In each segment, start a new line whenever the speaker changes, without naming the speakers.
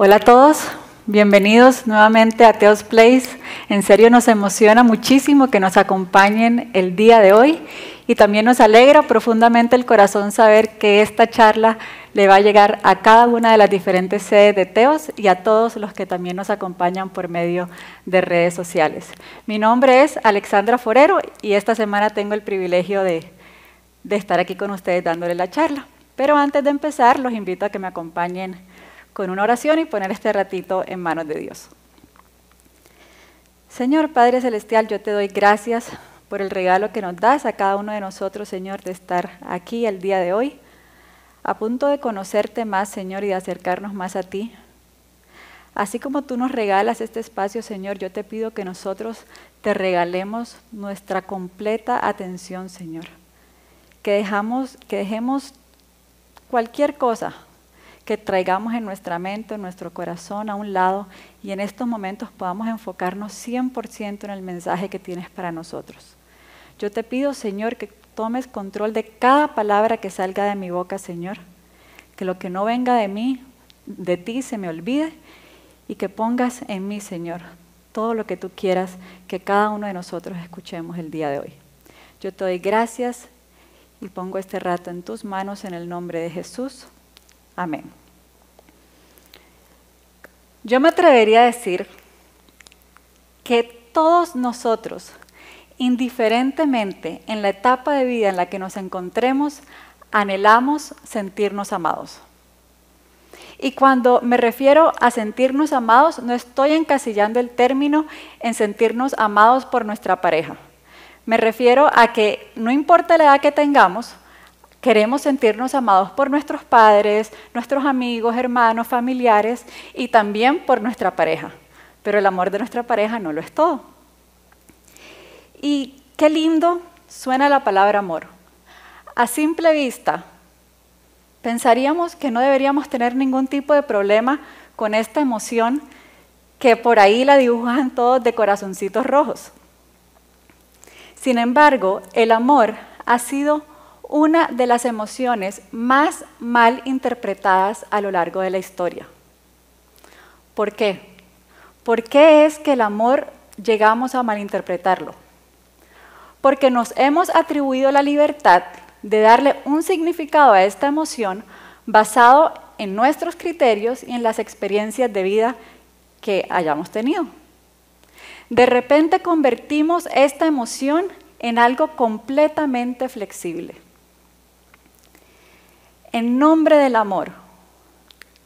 Hola a todos, bienvenidos nuevamente a Teos Place. En serio nos emociona muchísimo que nos acompañen el día de hoy y también nos alegra profundamente el corazón saber que esta charla le va a llegar a cada una de las diferentes sedes de Teos y a todos los que también nos acompañan por medio de redes sociales. Mi nombre es Alexandra Forero y esta semana tengo el privilegio de, estar aquí con ustedes dándole la charla. Pero antes de empezar, los invito a que me acompañen con una oración y poner este ratito en manos de Dios. Señor Padre Celestial, yo te doy gracias por el regalo que nos das a cada uno de nosotros, Señor, de estar aquí el día de hoy, a punto de conocerte más, Señor, y de acercarnos más a ti. Así como tú nos regalas este espacio, Señor, yo te pido que nosotros te regalemos nuestra completa atención, Señor. Que, dejamos, que dejemos cualquier cosa que traigamos en nuestra mente, en nuestro corazón a un lado y en estos momentos podamos enfocarnos 100% en el mensaje que tienes para nosotros. Yo te pido, Señor, que tomes control de cada palabra que salga de mi boca, Señor. Que lo que no venga de mí, de ti, se me olvide y que pongas en mí, Señor, todo lo que tú quieras que cada uno de nosotros escuchemos el día de hoy. Yo te doy gracias y pongo este rato en tus manos en el nombre de Jesús. Amén. Yo me atrevería a decir que todos nosotros, indiferentemente en la etapa de vida en la que nos encontremos, anhelamos sentirnos amados. Y cuando me refiero a sentirnos amados, no estoy encasillando el término en sentirnos amados por nuestra pareja. Me refiero a que no importa la edad que tengamos, Queremos sentirnos amados por nuestros padres, nuestros amigos, hermanos, familiares y también por nuestra pareja. Pero el amor de nuestra pareja no lo es todo. Y qué lindo suena la palabra amor. A simple vista, pensaríamos que no deberíamos tener ningún tipo de problema con esta emoción que por ahí la dibujan todos de corazoncitos rojos. Sin embargo, el amor ha sido una de las emociones más mal interpretadas a lo largo de la historia. ¿Por qué? ¿Por qué es que el amor llegamos a malinterpretarlo? Porque nos hemos atribuido la libertad de darle un significado a esta emoción basado en nuestros criterios y en las experiencias de vida que hayamos tenido. De repente convertimos esta emoción en algo completamente flexible en nombre del amor,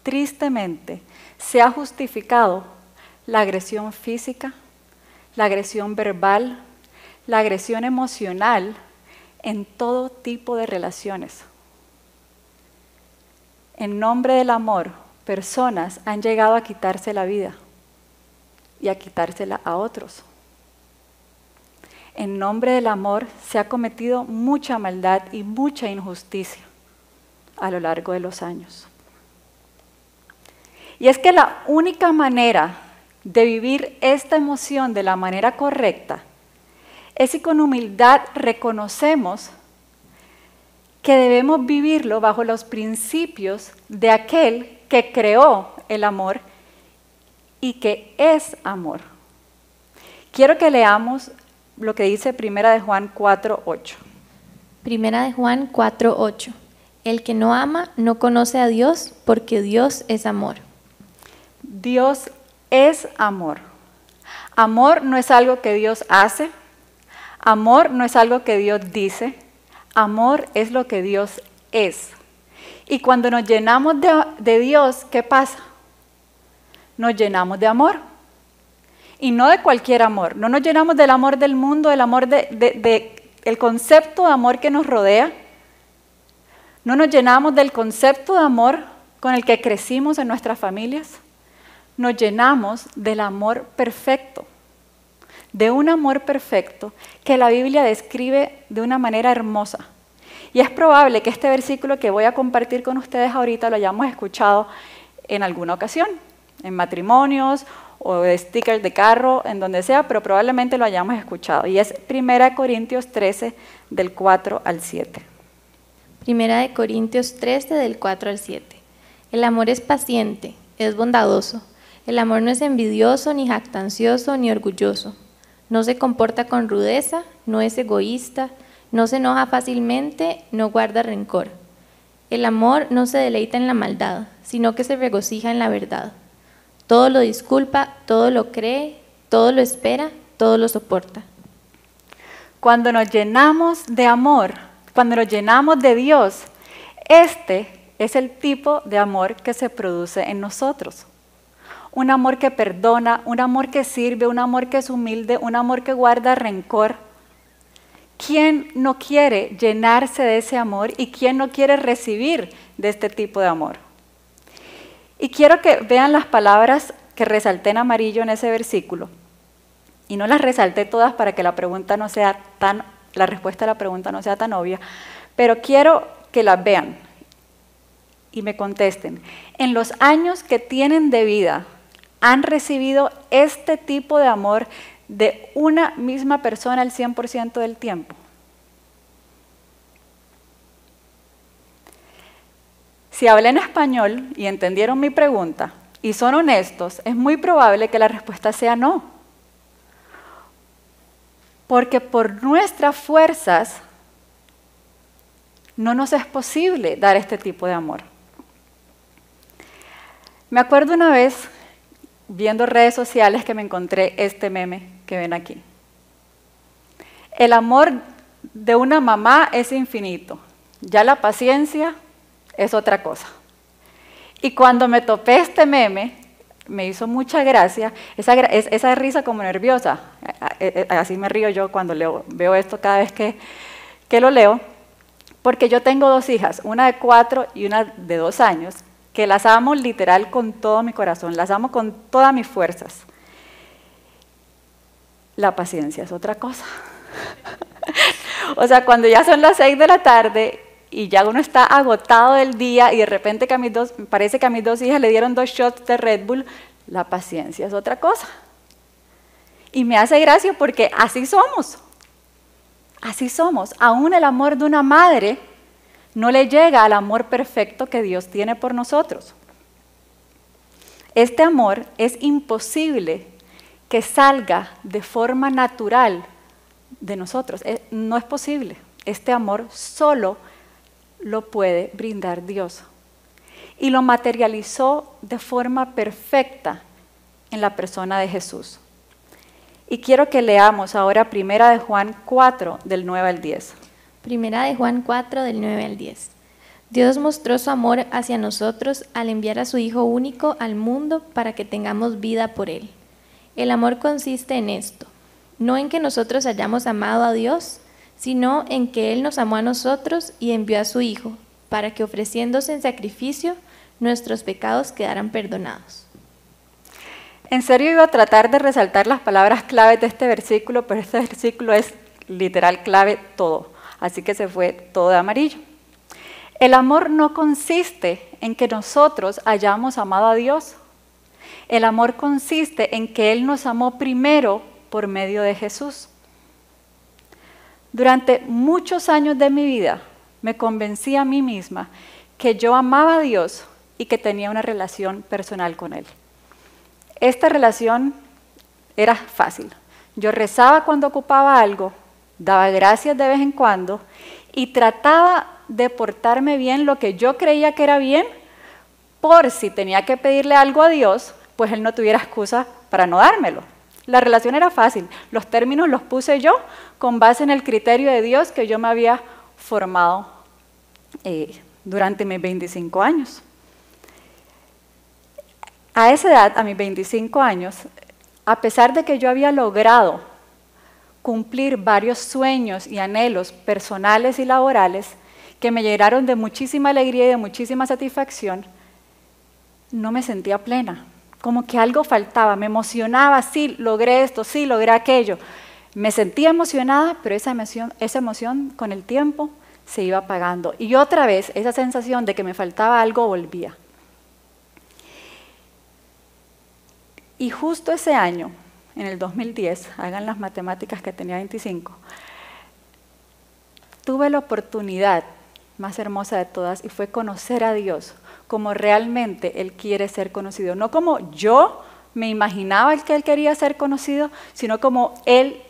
tristemente, se ha justificado la agresión física, la agresión verbal, la agresión emocional en todo tipo de relaciones. En nombre del amor, personas han llegado a quitarse la vida y a quitársela a otros. En nombre del amor se ha cometido mucha maldad y mucha injusticia a lo largo de los años. Y es que la única manera de vivir esta emoción de la manera correcta es si con humildad reconocemos que debemos vivirlo bajo los principios de aquel que creó el amor y que es amor. Quiero que leamos lo que dice Primera de Juan 4:8.
Primera de Juan 4:8. El que no ama no conoce a Dios porque Dios es amor.
Dios es amor. Amor no es algo que Dios hace. Amor no es algo que Dios dice. Amor es lo que Dios es. Y cuando nos llenamos de, Dios, ¿qué pasa? Nos llenamos de amor. Y no de cualquier amor. No nos llenamos del amor del mundo, del amor de, de el concepto de amor que nos rodea ¿No nos llenamos del concepto de amor con el que crecimos en nuestras familias? Nos llenamos del amor perfecto, de un amor perfecto que la Biblia describe de una manera hermosa. Y es probable que este versículo que voy a compartir con ustedes ahorita lo hayamos escuchado en alguna ocasión, en matrimonios o de stickers de carro, en donde sea, pero probablemente lo hayamos escuchado. Y es 1 Corintios 13, del 4 al 7.
Primera de Corintios 13 del 4 al 7. El amor es paciente, es bondadoso. El amor no es envidioso, ni jactancioso, ni orgulloso. No se comporta con rudeza, no es egoísta, no se enoja fácilmente, no guarda rencor. El amor no se deleita en la maldad, sino que se regocija en la verdad. Todo lo disculpa, todo lo cree, todo lo espera, todo lo soporta.
Cuando nos llenamos de amor, cuando nos llenamos de Dios, este es el tipo de amor que se produce en nosotros. Un amor que perdona, un amor que sirve, un amor que es humilde, un amor que guarda rencor. ¿Quién no quiere llenarse de ese amor y quién no quiere recibir de este tipo de amor? Y quiero que vean las palabras que resalté en amarillo en ese versículo. Y no las resalté todas para que la pregunta no sea tan la respuesta a la pregunta no sea tan obvia, pero quiero que las vean y me contesten. En los años que tienen de vida, ¿han recibido este tipo de amor de una misma persona el 100% del tiempo? Si hablé en español y entendieron mi pregunta y son honestos, es muy probable que la respuesta sea no. Porque por nuestras fuerzas no nos es posible dar este tipo de amor. Me acuerdo una vez viendo redes sociales que me encontré este meme que ven aquí. El amor de una mamá es infinito, ya la paciencia es otra cosa. Y cuando me topé este meme, me hizo mucha gracia, esa, risa como nerviosa, así me río yo cuando leo, veo esto cada vez que, que lo leo, porque yo tengo dos hijas, una de cuatro y una de dos años, que las amo literal con todo mi corazón, las amo con todas mis fuerzas. La paciencia es otra cosa. o sea, cuando ya son las seis de la tarde y ya uno está agotado del día y de repente que a mis dos, parece que a mis dos hijas le dieron dos shots de Red Bull, la paciencia es otra cosa. Y me hace gracia porque así somos. Así somos. Aún el amor de una madre no le llega al amor perfecto que Dios tiene por nosotros. Este amor es imposible que salga de forma natural de nosotros. No es posible. Este amor solo lo puede brindar Dios. Y lo materializó de forma perfecta en la persona de Jesús. Y quiero que leamos ahora Primera de Juan 4, del 9 al 10.
Primera de Juan 4, del 9 al 10. Dios mostró su amor hacia nosotros al enviar a su Hijo único al mundo para que tengamos vida por Él. El amor consiste en esto, no en que nosotros hayamos amado a Dios, sino en que Él nos amó a nosotros y envió a su Hijo, para que ofreciéndose en sacrificio, nuestros pecados quedaran perdonados.
En serio iba a tratar de resaltar las palabras claves de este versículo, pero este versículo es literal clave todo, así que se fue todo de amarillo. El amor no consiste en que nosotros hayamos amado a Dios. El amor consiste en que Él nos amó primero por medio de Jesús. Durante muchos años de mi vida me convencí a mí misma que yo amaba a Dios y que tenía una relación personal con Él. Esta relación era fácil. Yo rezaba cuando ocupaba algo, daba gracias de vez en cuando y trataba de portarme bien lo que yo creía que era bien por si tenía que pedirle algo a Dios, pues Él no tuviera excusa para no dármelo. La relación era fácil, los términos los puse yo con base en el criterio de Dios que yo me había formado eh, durante mis 25 años. A esa edad, a mis 25 años, a pesar de que yo había logrado cumplir varios sueños y anhelos personales y laborales que me llenaron de muchísima alegría y de muchísima satisfacción, no me sentía plena como que algo faltaba, me emocionaba, sí, logré esto, sí, logré aquello. Me sentía emocionada, pero esa emoción, esa emoción con el tiempo se iba apagando. Y otra vez esa sensación de que me faltaba algo volvía. Y justo ese año, en el 2010, hagan las matemáticas que tenía 25, tuve la oportunidad más hermosa de todas y fue conocer a Dios como realmente Él quiere ser conocido. No como yo me imaginaba que Él quería ser conocido, sino como Él,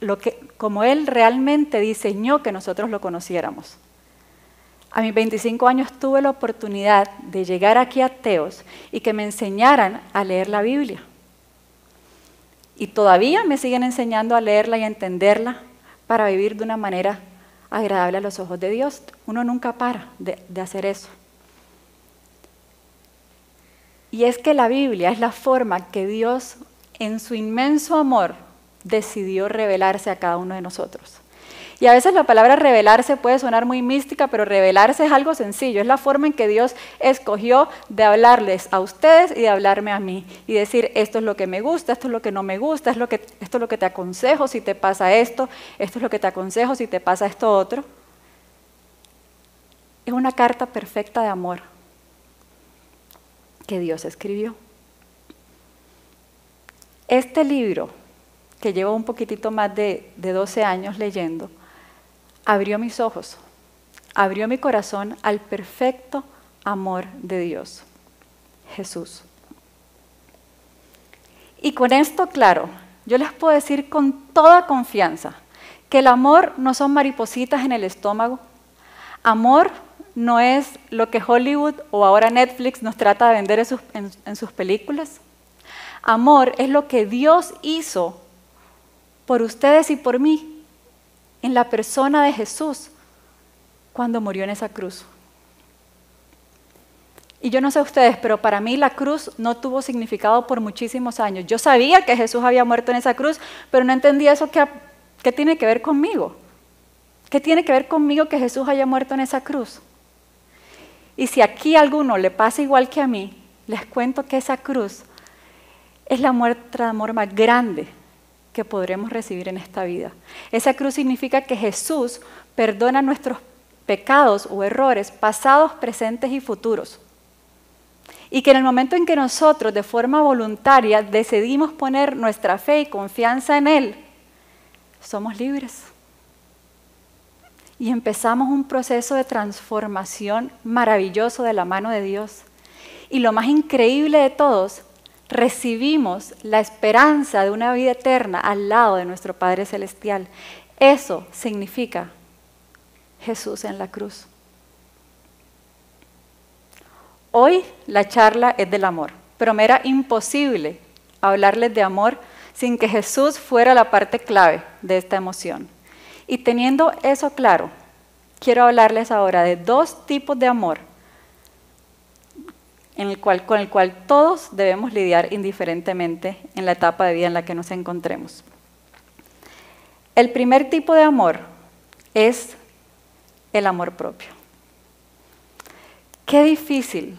lo que, como él realmente diseñó que nosotros lo conociéramos. A mis 25 años tuve la oportunidad de llegar aquí a Teos y que me enseñaran a leer la Biblia. Y todavía me siguen enseñando a leerla y a entenderla para vivir de una manera agradable a los ojos de Dios. Uno nunca para de, hacer eso. Y es que la Biblia es la forma que Dios, en su inmenso amor, decidió revelarse a cada uno de nosotros. Y a veces la palabra revelarse puede sonar muy mística, pero revelarse es algo sencillo, es la forma en que Dios escogió de hablarles a ustedes y de hablarme a mí. Y decir, esto es lo que me gusta, esto es lo que no me gusta, esto es lo que, te aconsejo si te pasa esto, esto es lo que te aconsejo si te pasa esto otro. Es una carta perfecta de amor que Dios escribió. Este libro, que llevo un poquitito más de, de 12 años leyendo, abrió mis ojos, abrió mi corazón al perfecto amor de Dios, Jesús. Y con esto, claro, yo les puedo decir con toda confianza que el amor no son maripositas en el estómago. Amor no es lo que Hollywood o ahora Netflix nos trata de vender en sus, películas. Amor es lo que Dios hizo por ustedes y por mí en la persona de Jesús cuando murió en esa cruz. Y yo no sé ustedes, pero para mí la cruz no tuvo significado por muchísimos años. Yo sabía que Jesús había muerto en esa cruz, pero no entendía eso que, tiene que ver conmigo. ¿Qué tiene que ver conmigo que Jesús haya muerto en esa cruz? Y si aquí a alguno le pasa igual que a mí, les cuento que esa cruz es la muestra de amor más grande que podremos recibir en esta vida. Esa cruz significa que Jesús perdona nuestros pecados o errores pasados, presentes y futuros. Y que en el momento en que nosotros de forma voluntaria decidimos poner nuestra fe y confianza en Él, somos libres y empezamos un proceso de transformación maravilloso de la mano de Dios. Y lo más increíble de todos, recibimos la esperanza de una vida eterna al lado de nuestro Padre Celestial. Eso significa Jesús en la cruz. Hoy la charla es del amor, pero me era imposible hablarles de amor sin que Jesús fuera la parte clave de esta emoción. Y teniendo eso claro, quiero hablarles ahora de dos tipos de amor en el cual, con el cual todos debemos lidiar indiferentemente en la etapa de vida en la que nos encontremos. El primer tipo de amor es el amor propio. Qué difícil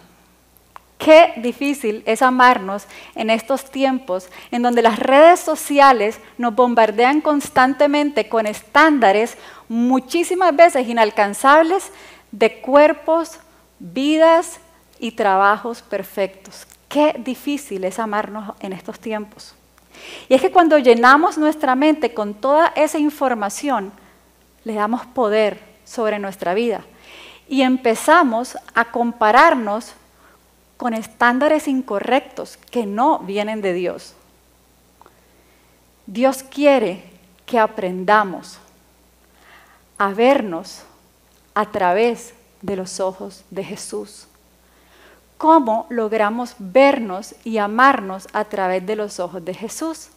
Qué difícil es amarnos en estos tiempos en donde las redes sociales nos bombardean constantemente con estándares muchísimas veces inalcanzables de cuerpos, vidas y trabajos perfectos. Qué difícil es amarnos en estos tiempos. Y es que cuando llenamos nuestra mente con toda esa información, le damos poder sobre nuestra vida y empezamos a compararnos con estándares incorrectos que no vienen de Dios. Dios quiere que aprendamos a vernos a través de los ojos de Jesús. ¿Cómo logramos vernos y amarnos a través de los ojos de Jesús?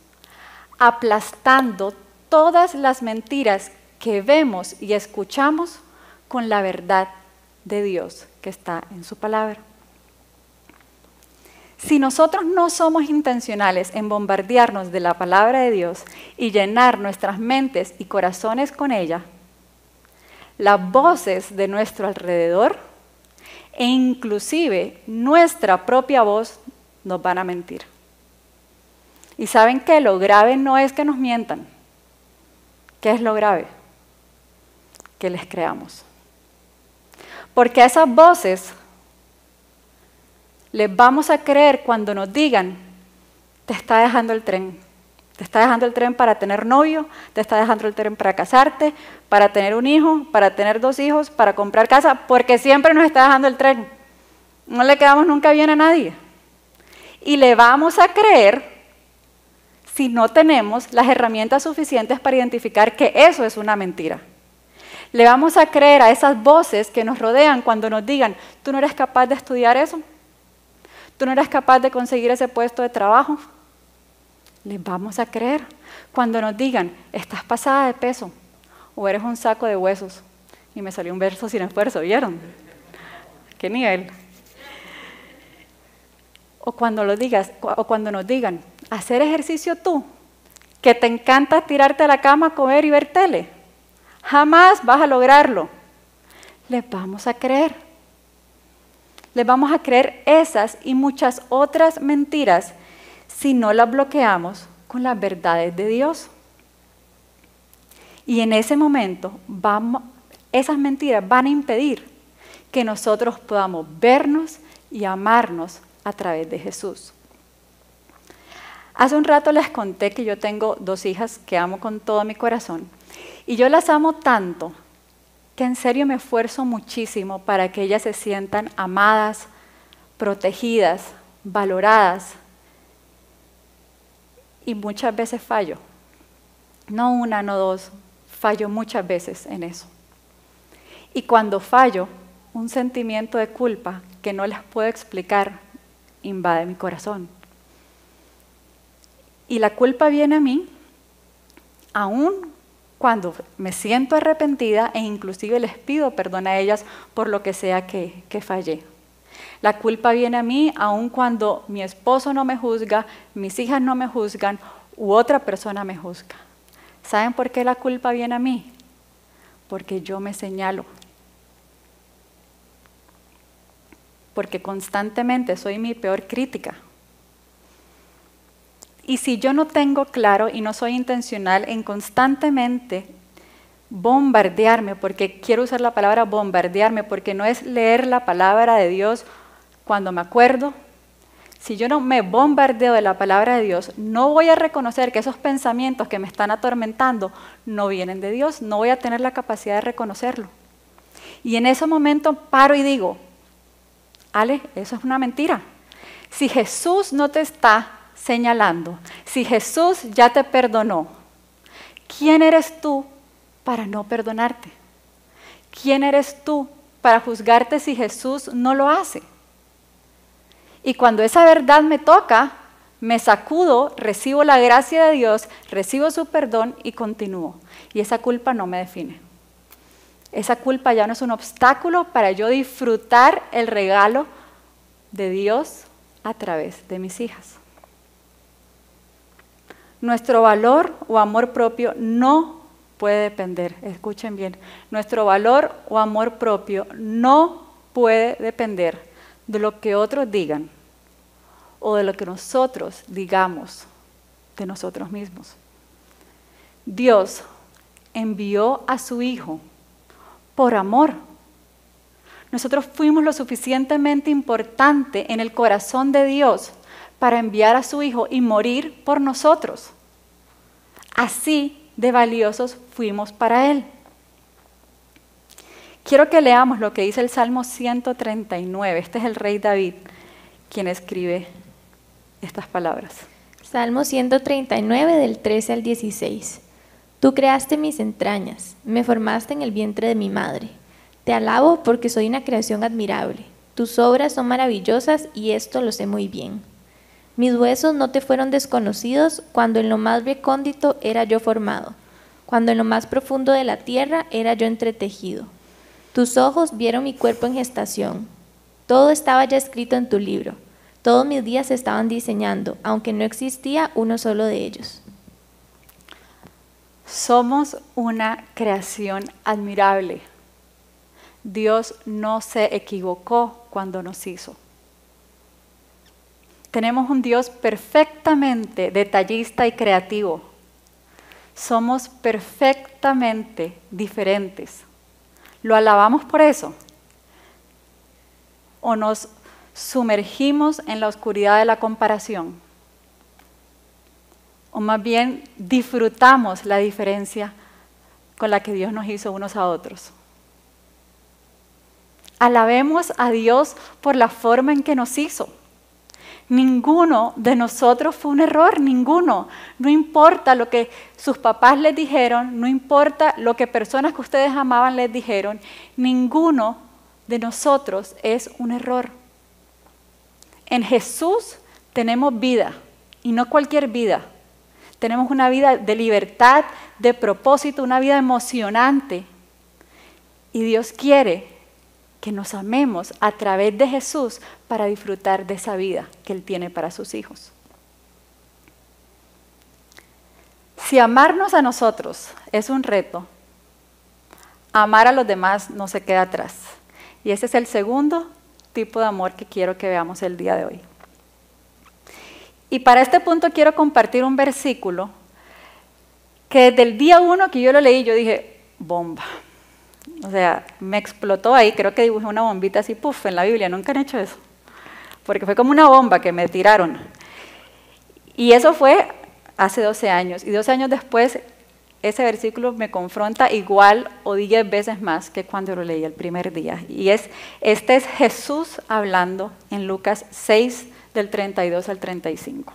Aplastando todas las mentiras que vemos y escuchamos con la verdad de Dios que está en su palabra. Si nosotros no somos intencionales en bombardearnos de la palabra de Dios y llenar nuestras mentes y corazones con ella, las voces de nuestro alrededor e inclusive nuestra propia voz nos van a mentir. Y saben que lo grave no es que nos mientan. ¿Qué es lo grave? Que les creamos. Porque esas voces les vamos a creer cuando nos digan, te está dejando el tren, Te está dejando el tren para tener novio, te está dejando el tren para casarte, para tener un hijo, para tener dos hijos, para comprar casa, porque siempre nos está dejando el tren. No le quedamos nunca bien a nadie. Y le vamos a creer si no tenemos las herramientas suficientes para identificar que eso es una mentira. Le vamos a creer a esas voces que nos rodean cuando nos digan, tú no eres capaz de estudiar eso, tú no eres capaz de conseguir ese puesto de trabajo. Les vamos a creer cuando nos digan, estás pasada de peso o eres un saco de huesos. Y me salió un verso sin esfuerzo, ¿vieron? ¿Qué nivel? O cuando, lo digas, o cuando nos digan, hacer ejercicio tú, que te encanta tirarte a la cama, comer y ver tele. Jamás vas a lograrlo. Les vamos a creer. Les vamos a creer esas y muchas otras mentiras si no las bloqueamos con las verdades de Dios. Y en ese momento esas mentiras van a impedir que nosotros podamos vernos y amarnos a través de Jesús. Hace un rato les conté que yo tengo dos hijas que amo con todo mi corazón y yo las amo tanto que en serio me esfuerzo muchísimo para que ellas se sientan amadas, protegidas, valoradas. Y muchas veces fallo. No una, no dos, fallo muchas veces en eso. Y cuando fallo, un sentimiento de culpa que no les puedo explicar invade mi corazón. Y la culpa viene a mí aún cuando me siento arrepentida e inclusive les pido perdón a ellas por lo que sea que, que fallé. La culpa viene a mí aun cuando mi esposo no me juzga, mis hijas no me juzgan u otra persona me juzga. ¿Saben por qué la culpa viene a mí? Porque yo me señalo. Porque constantemente soy mi peor crítica. Y si yo no tengo claro y no soy intencional en constantemente bombardearme, porque quiero usar la palabra bombardearme, porque no es leer la palabra de Dios cuando me acuerdo, si yo no me bombardeo de la palabra de Dios, no voy a reconocer que esos pensamientos que me están atormentando no vienen de Dios, no voy a tener la capacidad de reconocerlo. Y en ese momento paro y digo, Ale, eso es una mentira. Si Jesús no te está señalando, si Jesús ya te perdonó, ¿quién eres tú para no perdonarte? ¿Quién eres tú para juzgarte si Jesús no lo hace? Y cuando esa verdad me toca, me sacudo, recibo la gracia de Dios, recibo su perdón y continúo. Y esa culpa no me define. Esa culpa ya no es un obstáculo para yo disfrutar el regalo de Dios a través de mis hijas. Nuestro valor o amor propio no puede depender, escuchen bien, nuestro valor o amor propio no puede depender de lo que otros digan o de lo que nosotros digamos de nosotros mismos. Dios envió a su Hijo por amor. Nosotros fuimos lo suficientemente importante en el corazón de Dios para enviar a su Hijo y morir por nosotros. Así de valiosos fuimos para Él. Quiero que leamos lo que dice el Salmo 139. Este es el rey David quien escribe estas palabras.
Salmo 139 del 13 al 16. Tú creaste mis entrañas, me formaste en el vientre de mi madre. Te alabo porque soy una creación admirable. Tus obras son maravillosas y esto lo sé muy bien. Mis huesos no te fueron desconocidos cuando en lo más recóndito era yo formado, cuando en lo más profundo de la tierra era yo entretejido. Tus ojos vieron mi cuerpo en gestación. Todo estaba ya escrito en tu libro. Todos mis días se estaban diseñando, aunque no existía uno solo de ellos.
Somos una creación admirable. Dios no se equivocó cuando nos hizo. Tenemos un Dios perfectamente detallista y creativo. Somos perfectamente diferentes. ¿Lo alabamos por eso? ¿O nos sumergimos en la oscuridad de la comparación? o más bien disfrutamos la diferencia con la que Dios nos hizo unos a otros. Alabemos a Dios por la forma en que nos hizo. Ninguno de nosotros fue un error, ninguno. No importa lo que sus papás les dijeron, no importa lo que personas que ustedes amaban les dijeron, ninguno de nosotros es un error. En Jesús tenemos vida y no cualquier vida. Tenemos una vida de libertad, de propósito, una vida emocionante. Y Dios quiere que nos amemos a través de Jesús para disfrutar de esa vida que Él tiene para sus hijos. Si amarnos a nosotros es un reto, amar a los demás no se queda atrás. Y ese es el segundo tipo de amor que quiero que veamos el día de hoy. Y para este punto quiero compartir un versículo que desde el día uno que yo lo leí, yo dije, bomba. O sea, me explotó ahí, creo que dibujé una bombita así, puff, en la Biblia, nunca han hecho eso. Porque fue como una bomba que me tiraron. Y eso fue hace 12 años. Y 12 años después, ese versículo me confronta igual o 10 veces más que cuando lo leí el primer día. Y es, este es Jesús hablando en Lucas 6, del 32 al 35.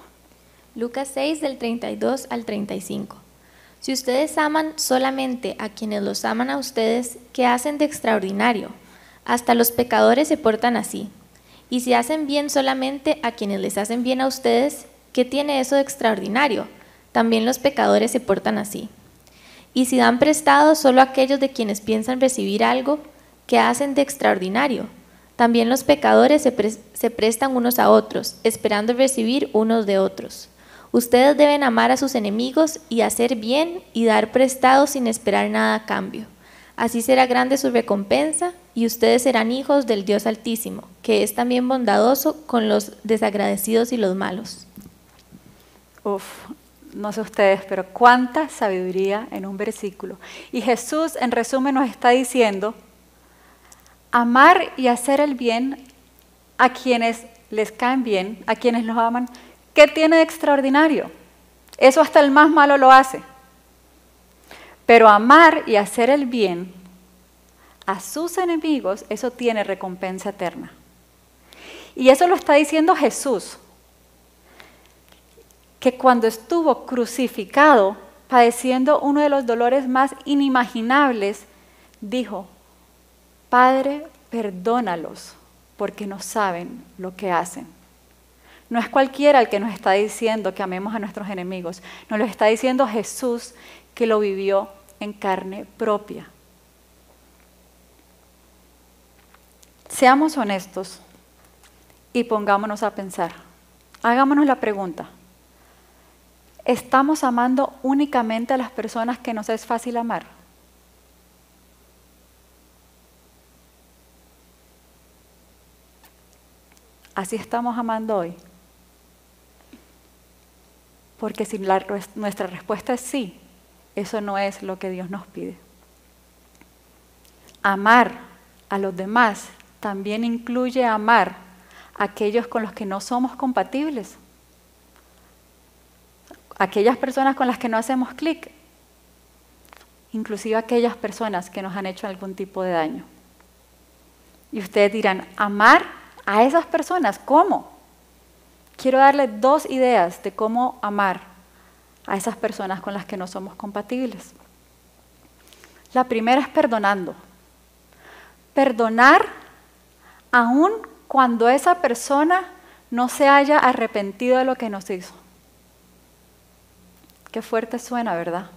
Lucas 6 del 32 al 35. Si ustedes aman solamente a quienes los aman a ustedes, ¿qué hacen de extraordinario? Hasta los pecadores se portan así. Y si hacen bien solamente a quienes les hacen bien a ustedes, ¿qué tiene eso de extraordinario? También los pecadores se portan así. Y si dan prestado solo a aquellos de quienes piensan recibir algo, ¿qué hacen de extraordinario? También los pecadores se, prestan unos a otros, esperando recibir unos de otros. Ustedes deben amar a sus enemigos y hacer bien y dar prestado sin esperar nada a cambio. Así será grande su recompensa y ustedes serán hijos del Dios Altísimo, que es también bondadoso con los desagradecidos y los malos.
Uf, no sé ustedes, pero cuánta sabiduría en un versículo. Y Jesús en resumen nos está diciendo, amar y hacer el bien a quienes les caen bien, a quienes los aman, ¿qué tiene de extraordinario? Eso hasta el más malo lo hace. Pero amar y hacer el bien a sus enemigos, eso tiene recompensa eterna. Y eso lo está diciendo Jesús, que cuando estuvo crucificado, padeciendo uno de los dolores más inimaginables, dijo, Padre, perdónalos porque no saben lo que hacen. No es cualquiera el que nos está diciendo que amemos a nuestros enemigos, nos lo está diciendo Jesús que lo vivió en carne propia. Seamos honestos y pongámonos a pensar. Hagámonos la pregunta. ¿Estamos amando únicamente a las personas que nos es fácil amar? Así estamos amando hoy. Porque si nuestra respuesta es sí, eso no es lo que Dios nos pide. Amar a los demás también incluye amar a aquellos con los que no somos compatibles. Aquellas personas con las que no hacemos clic. Inclusive aquellas personas que nos han hecho algún tipo de daño. Y ustedes dirán, amar a esas personas. ¿Cómo? Quiero darle dos ideas de cómo amar a esas personas con las que no somos compatibles. La primera es perdonando. Perdonar aun cuando esa persona no se haya arrepentido de lo que nos hizo. Qué fuerte suena, ¿verdad?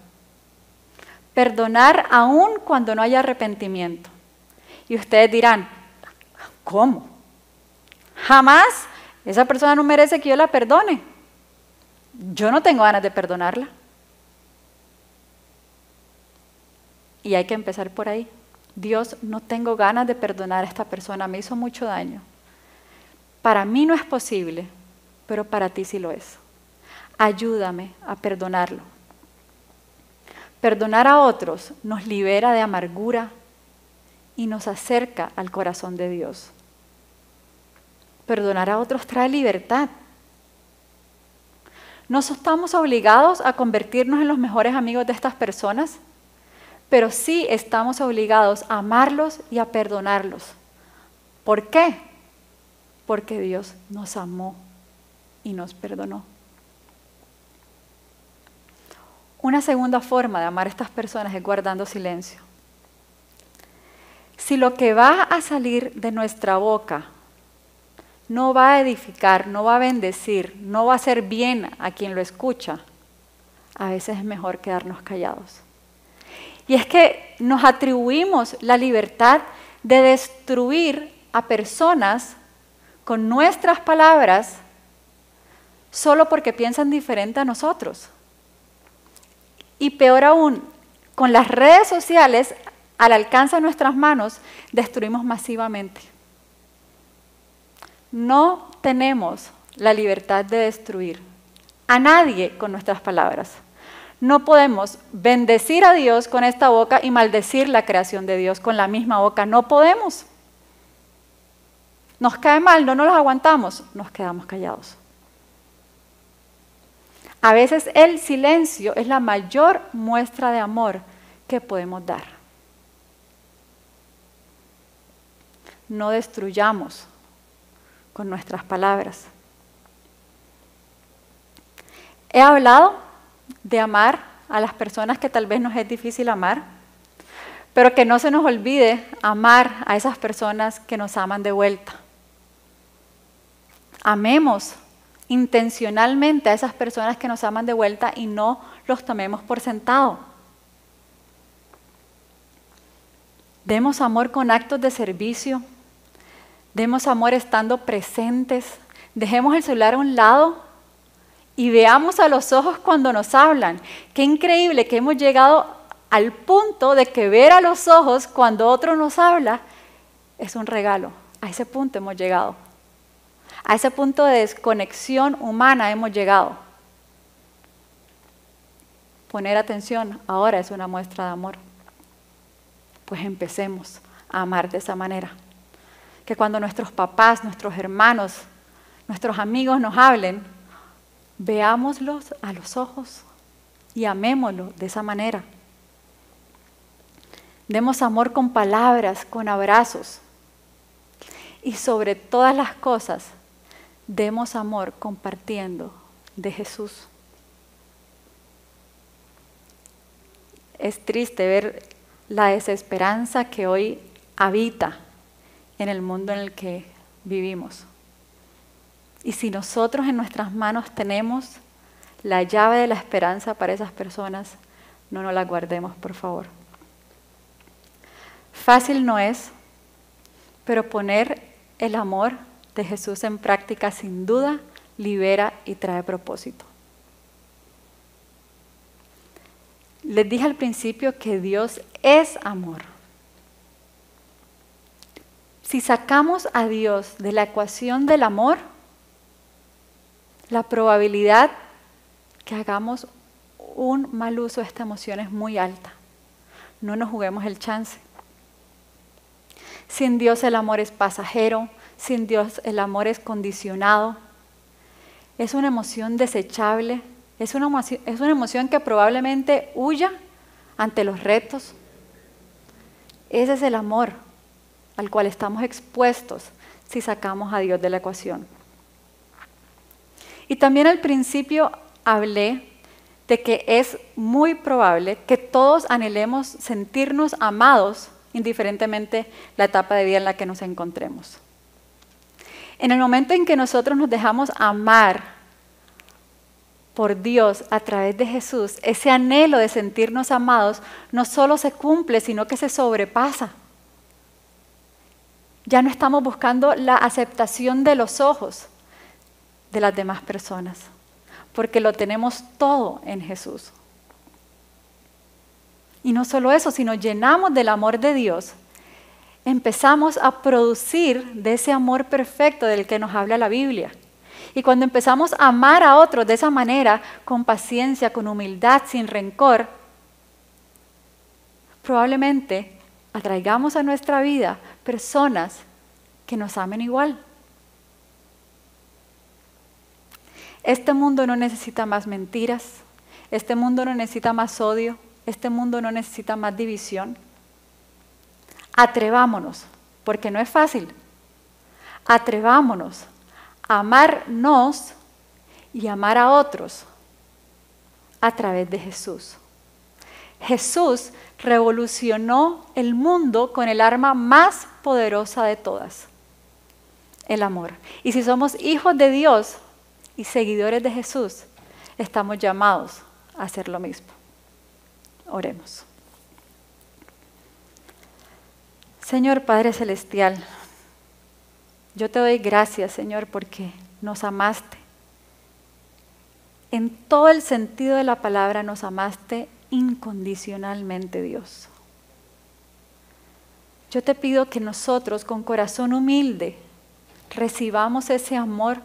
Perdonar aun cuando no haya arrepentimiento. Y ustedes dirán, ¿cómo? Jamás esa persona no merece que yo la perdone. Yo no tengo ganas de perdonarla. Y hay que empezar por ahí. Dios, no tengo ganas de perdonar a esta persona, me hizo mucho daño. Para mí no es posible, pero para ti sí lo es. Ayúdame a perdonarlo. Perdonar a otros nos libera de amargura y nos acerca al corazón de Dios. Perdonar a otros trae libertad. No estamos obligados a convertirnos en los mejores amigos de estas personas, pero sí estamos obligados a amarlos y a perdonarlos. ¿Por qué? Porque Dios nos amó y nos perdonó. Una segunda forma de amar a estas personas es guardando silencio. Si lo que va a salir de nuestra boca no va a edificar, no va a bendecir, no va a hacer bien a quien lo escucha, a veces es mejor quedarnos callados. Y es que nos atribuimos la libertad de destruir a personas con nuestras palabras solo porque piensan diferente a nosotros. Y peor aún, con las redes sociales al alcance de nuestras manos, destruimos masivamente. No tenemos la libertad de destruir a nadie con nuestras palabras. No podemos bendecir a Dios con esta boca y maldecir la creación de Dios con la misma boca. No podemos. Nos cae mal, no nos aguantamos, nos quedamos callados. A veces el silencio es la mayor muestra de amor que podemos dar. No destruyamos con nuestras palabras. He hablado de amar a las personas que tal vez nos es difícil amar, pero que no se nos olvide amar a esas personas que nos aman de vuelta. Amemos intencionalmente a esas personas que nos aman de vuelta y no los tomemos por sentado. Demos amor con actos de servicio. Demos amor estando presentes. Dejemos el celular a un lado y veamos a los ojos cuando nos hablan. Qué increíble que hemos llegado al punto de que ver a los ojos cuando otro nos habla es un regalo. A ese punto hemos llegado. A ese punto de desconexión humana hemos llegado. Poner atención ahora es una muestra de amor. Pues empecemos a amar de esa manera. Que cuando nuestros papás, nuestros hermanos, nuestros amigos nos hablen, veámoslos a los ojos y amémoslo de esa manera. Demos amor con palabras, con abrazos. Y sobre todas las cosas, demos amor compartiendo de Jesús. Es triste ver la desesperanza que hoy habita en el mundo en el que vivimos. Y si nosotros en nuestras manos tenemos la llave de la esperanza para esas personas, no nos la guardemos, por favor. Fácil no es, pero poner el amor de Jesús en práctica sin duda libera y trae propósito. Les dije al principio que Dios es amor. Si sacamos a Dios de la ecuación del amor, la probabilidad que hagamos un mal uso de esta emoción es muy alta. No nos juguemos el chance. Sin Dios el amor es pasajero, sin Dios el amor es condicionado, es una emoción desechable, es una emoción, es una emoción que probablemente huya ante los retos. Ese es el amor al cual estamos expuestos si sacamos a Dios de la ecuación. Y también al principio hablé de que es muy probable que todos anhelemos sentirnos amados indiferentemente la etapa de vida en la que nos encontremos. En el momento en que nosotros nos dejamos amar por Dios a través de Jesús, ese anhelo de sentirnos amados no solo se cumple, sino que se sobrepasa. Ya no estamos buscando la aceptación de los ojos de las demás personas, porque lo tenemos todo en Jesús. Y no solo eso, sino llenamos del amor de Dios empezamos a producir de ese amor perfecto del que nos habla la Biblia. Y cuando empezamos a amar a otros de esa manera, con paciencia, con humildad, sin rencor, probablemente atraigamos a nuestra vida personas que nos amen igual. Este mundo no necesita más mentiras, este mundo no necesita más odio, este mundo no necesita más división. Atrevámonos, porque no es fácil. Atrevámonos a amarnos y amar a otros a través de Jesús. Jesús revolucionó el mundo con el arma más poderosa de todas, el amor. Y si somos hijos de Dios y seguidores de Jesús, estamos llamados a hacer lo mismo. Oremos. Señor Padre Celestial, yo te doy gracias, Señor, porque nos amaste. En todo el sentido de la palabra nos amaste incondicionalmente, Dios. Yo te pido que nosotros con corazón humilde recibamos ese amor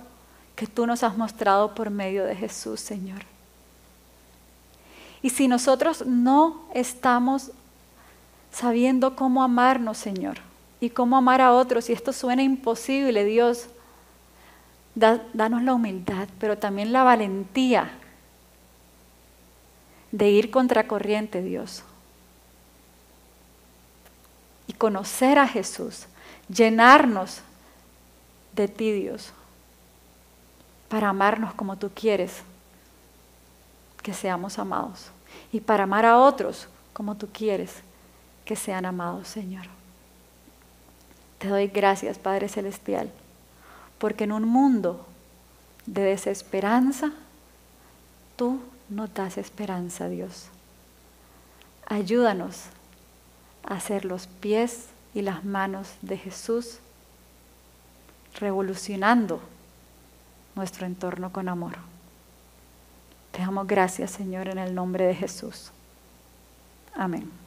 que tú nos has mostrado por medio de Jesús, Señor. Y si nosotros no estamos sabiendo cómo amarnos, Señor, y cómo amar a otros, y esto suena imposible, Dios, danos la humildad, pero también la valentía de ir contracorriente, Dios. Y conocer a Jesús, llenarnos de ti, Dios, para amarnos como tú quieres que seamos amados y para amar a otros como tú quieres que sean amados, Señor. Te doy gracias, Padre Celestial, porque en un mundo de desesperanza, tú nos das esperanza, Dios. Ayúdanos a ser los pies y las manos de Jesús, revolucionando nuestro entorno con amor. Te damos gracias, Señor, en el nombre de Jesús. Amén.